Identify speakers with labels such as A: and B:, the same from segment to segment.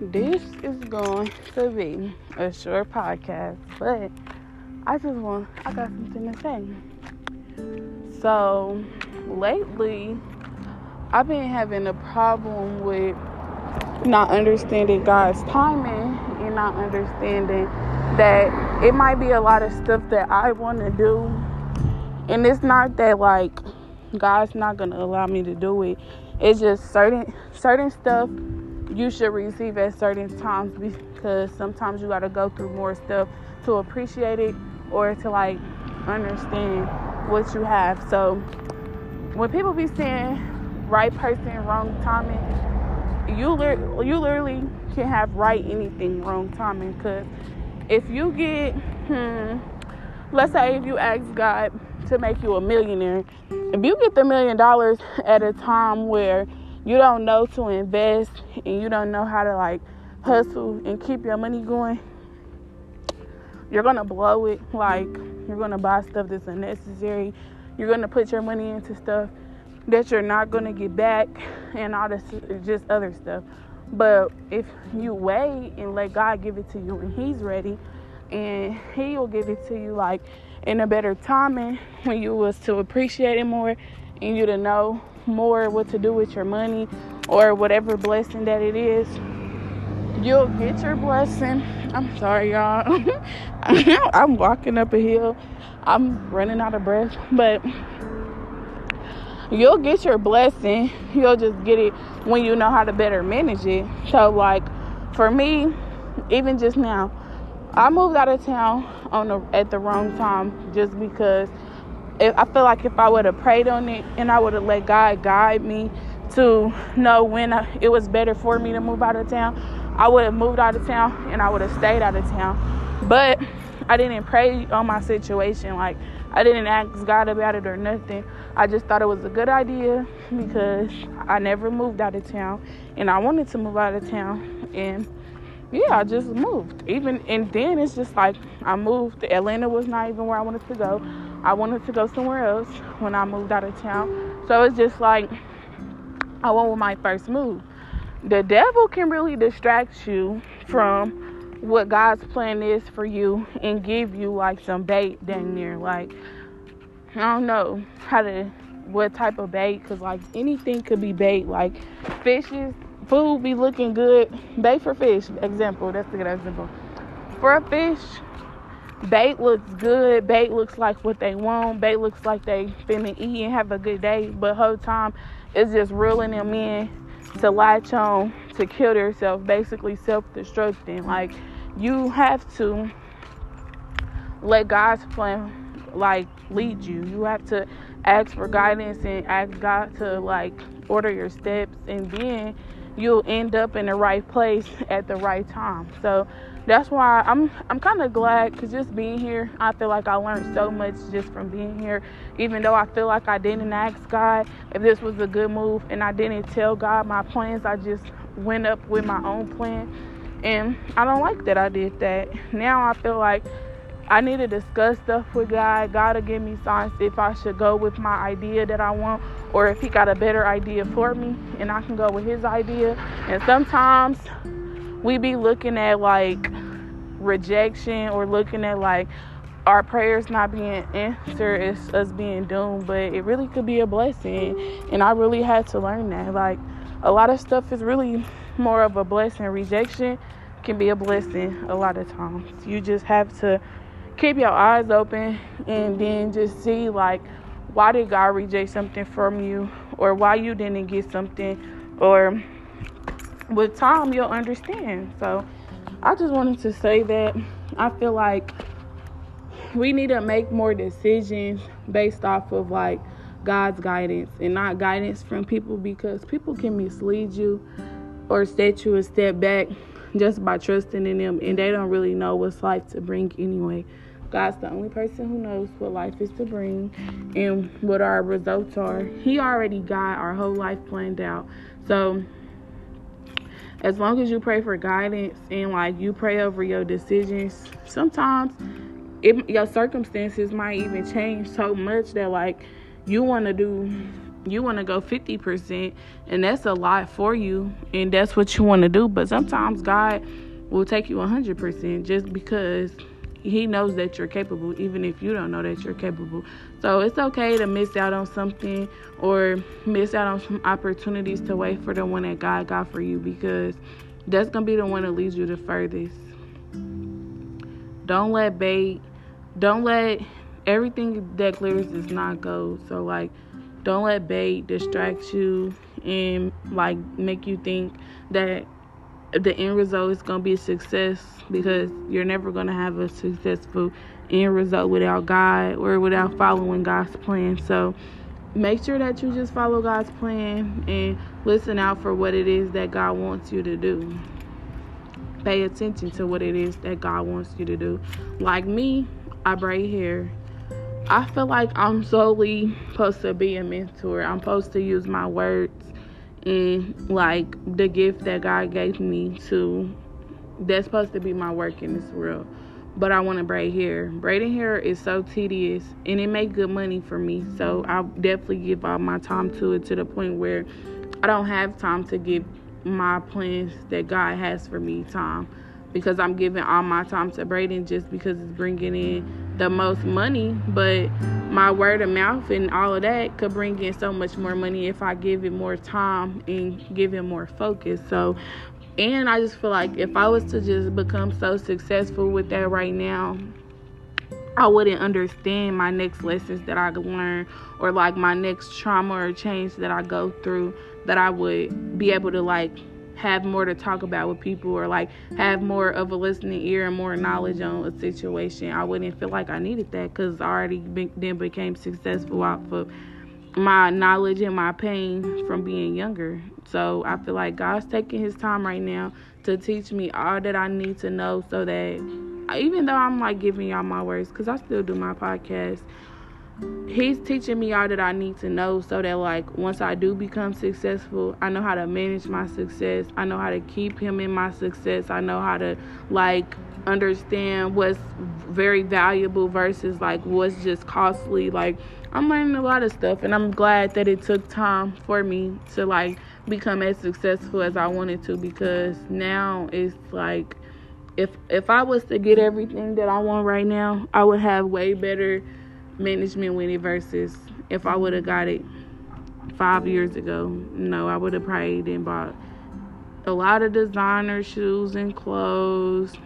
A: this is going to be a short podcast, but I just want, I got something to say. So, lately, I've been having a problem with not understanding God's timing and not understanding that it might be a lot of stuff that I want to do. And it's not that like God's not going to allow me to do it. It's just certain certain stuff you should receive at certain times because sometimes you got to go through more stuff to appreciate it or to like understand what you have. So when people be saying right person, wrong timing, you you literally can have right anything, wrong timing. Because if you get, hmm, let's say if you ask God to make you a millionaire, if you get the million dollars at a time where you don't know to invest and you don't know how to like hustle and keep your money going, you're gonna blow it. Like you're gonna buy stuff that's unnecessary. You're gonna put your money into stuff that you're not gonna get back and all this just other stuff. But if you wait and let God give it to you when He's ready, and He will give it to you like in a better timing when you was to appreciate it more and you to know more what to do with your money or whatever blessing that it is, you'll get your blessing. I'm sorry, y'all. I'm walking up a hill. I'm running out of breath, but you'll get your blessing. You'll just get it when you know how to better manage it. So, like for me, even just now, I moved out of town on the, at the wrong time just because I feel like if I would have prayed on it and I would have let God guide me to know when I, it was better for me to move out of town, I would have moved out of town and I would have stayed out of town. But I didn't pray on my situation. Like, I didn't ask God about it or nothing. I just thought it was a good idea because I never moved out of town and I wanted to move out of town. And yeah, I just moved. Even and then it's just like I moved. Atlanta was not even where I wanted to go. I wanted to go somewhere else when I moved out of town. So it's just like I went with my first move. The devil can really distract you from what God's plan is for you and give you like some bait down there. Like I don't know how to what type of bait because like anything could be bait. Like fishes, food be looking good. Bait for fish, example. That's a good example. For a fish, bait looks good. Bait looks like what they want. Bait looks like they finna eat and have a good day. But whole time it's just reeling them in to latch on to kill themselves, basically self-destructing. Like you have to let God's plan like lead you. You have to ask for guidance and ask God to like order your steps and then you'll end up in the right place at the right time. So that's why I'm I'm kind of glad cuz just being here, I feel like I learned so much just from being here. Even though I feel like I didn't ask God if this was a good move and I didn't tell God my plans, I just went up with my own plan. And I don't like that I did that. Now I feel like I need to discuss stuff with God. God will give me signs if I should go with my idea that I want or if He got a better idea for me and I can go with His idea. And sometimes we be looking at like rejection or looking at like our prayers not being answered as us being doomed, but it really could be a blessing. And I really had to learn that. Like a lot of stuff is really more of a blessing. Rejection can be a blessing a lot of times. You just have to keep your eyes open and then just see like why did God reject something from you? Or why you didn't get something? Or with time you'll understand. So I just wanted to say that I feel like we need to make more decisions based off of like God's guidance and not guidance from people because people can mislead you or set you a step back just by trusting in them and they don't really know what's life to bring anyway. God's the only person who knows what life is to bring and what our results are. He already got our whole life planned out. So as long as you pray for guidance and like you pray over your decisions, sometimes it, your circumstances might even change so much that like you want to do you want to go 50% and that's a lot for you and that's what you want to do. But sometimes god will take you 100% just because he knows that you're capable even if you don't know that you're capable. So it's okay to miss out on something or miss out on some opportunities to wait for the one that god got for you because that's gonna be the one that leads you the furthest. Don't let bait don't let everything that glitters is not gold. So like don't let bait distract you and like make you think that the end result is going to be a success because you're never going to have a successful end result without God or without following God's plan. So make sure that you just follow God's plan and listen out for what it is that God wants you to do. Pay attention to what it is that God wants you to do. Like me, I braid hair I feel like I'm solely supposed to be a mentor. I'm supposed to use my words and like the gift that God gave me to that's supposed to be my work in this world. But I want to braid hair. Braiding hair is so tedious and it makes good money for me. So I definitely give all my time to it to the point where I don't have time to give my plans that God has for me time because I'm giving all my time to braiding just because it's bringing in the most money. But my word of mouth and all of that could bring in so much more money if I give it more time and give it more focus. So, and I just feel like if I was to just become so successful with that right now, I wouldn't understand my next lessons that I could learn or like my next trauma or change that I go through that I would be able to like have more to talk about with people or like have more of a listening ear and more knowledge on a situation. I wouldn't feel like I needed that because I already been, then became successful off of my knowledge and my pain from being younger. So I feel like God's taking his time right now to teach me all that I need to know so that even though I'm like giving y'all my words, because I still do my podcast, he's teaching me all that I need to know so that like once I do become successful, I know how to manage my success. I know how to keep him in my success. I know how to like understand what's very valuable versus like what's just costly. Like I'm learning a lot of stuff and I'm glad that it took time for me to like become as successful as I wanted to because now it's like if if I was to get everything that I want right now, I would have way better management with it versus if I would have got it five years ago. No, I would have probably then bought a lot of designer shoes and clothes.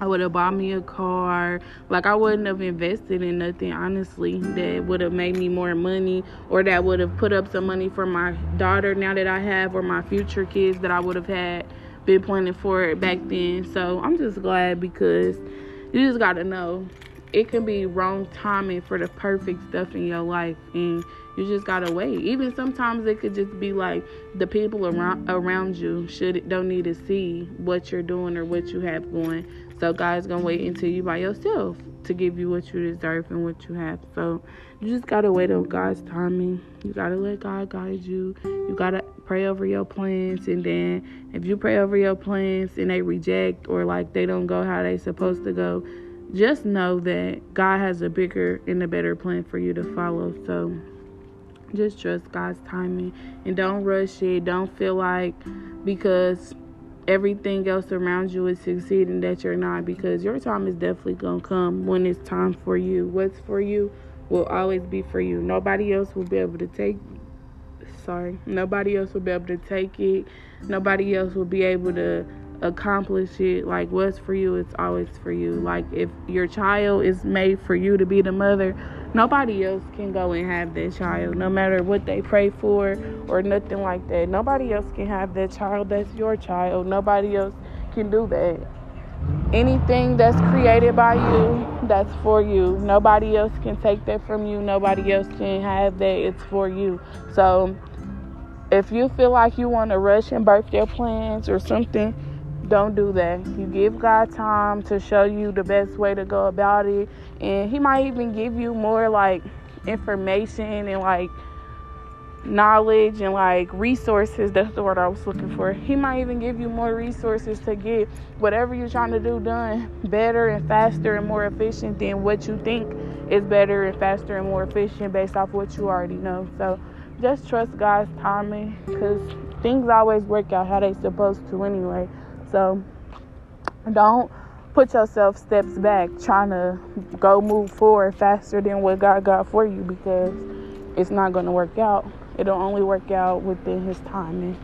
A: I would have bought me a car. Like I wouldn't have invested in nothing honestly that would have made me more money or that would have put up some money for my daughter now that I have or my future kids that I would have had been planning for it back then. So I'm just glad because you just gotta know it can be wrong timing for the perfect stuff in your life and you just gotta wait. Even sometimes it could just be like the people around around you should don't need to see what you're doing or what you have going. So god's gonna wait until you by yourself to give you what you deserve and what you have. So you just gotta wait on god's timing. You gotta let god guide you. You gotta pray over your plans and then if you pray over your plans and they reject or like they don't go how they supposed to go just know that God has a bigger and a better plan for you to follow. So just trust God's timing and don't rush it. Don't feel like because everything else around you is succeeding that you're not because your time is definitely going to come when it's time for you. What's for you will always be for you. Nobody else will be able to take sorry. Nobody else will be able to take it. Nobody else will be able to accomplish it like what's for you it's always for you. Like if your child is made for you to be the mother nobody else can go and have that child no matter what they pray for or nothing like that. Nobody else can have that child that's your child. Nobody else can do that. Anything that's created by you that's for you. Nobody else can take that from you. Nobody else can have that. It's for you. So if you feel like you want to rush and birth your plans or something don't do that. You give God time to show you the best way to go about it. And He might even give you more like information and like knowledge and like resources. That's the word I was looking for. He might even give you more resources to get whatever you're trying to do done better and faster and more efficient than what you think is better and faster and more efficient based off what you already know. So just trust God's timing because things always work out how they're supposed to anyway. So don't put yourself steps back trying to go move forward faster than what God got for you because it's not going to work out. It'll only work out within His timing.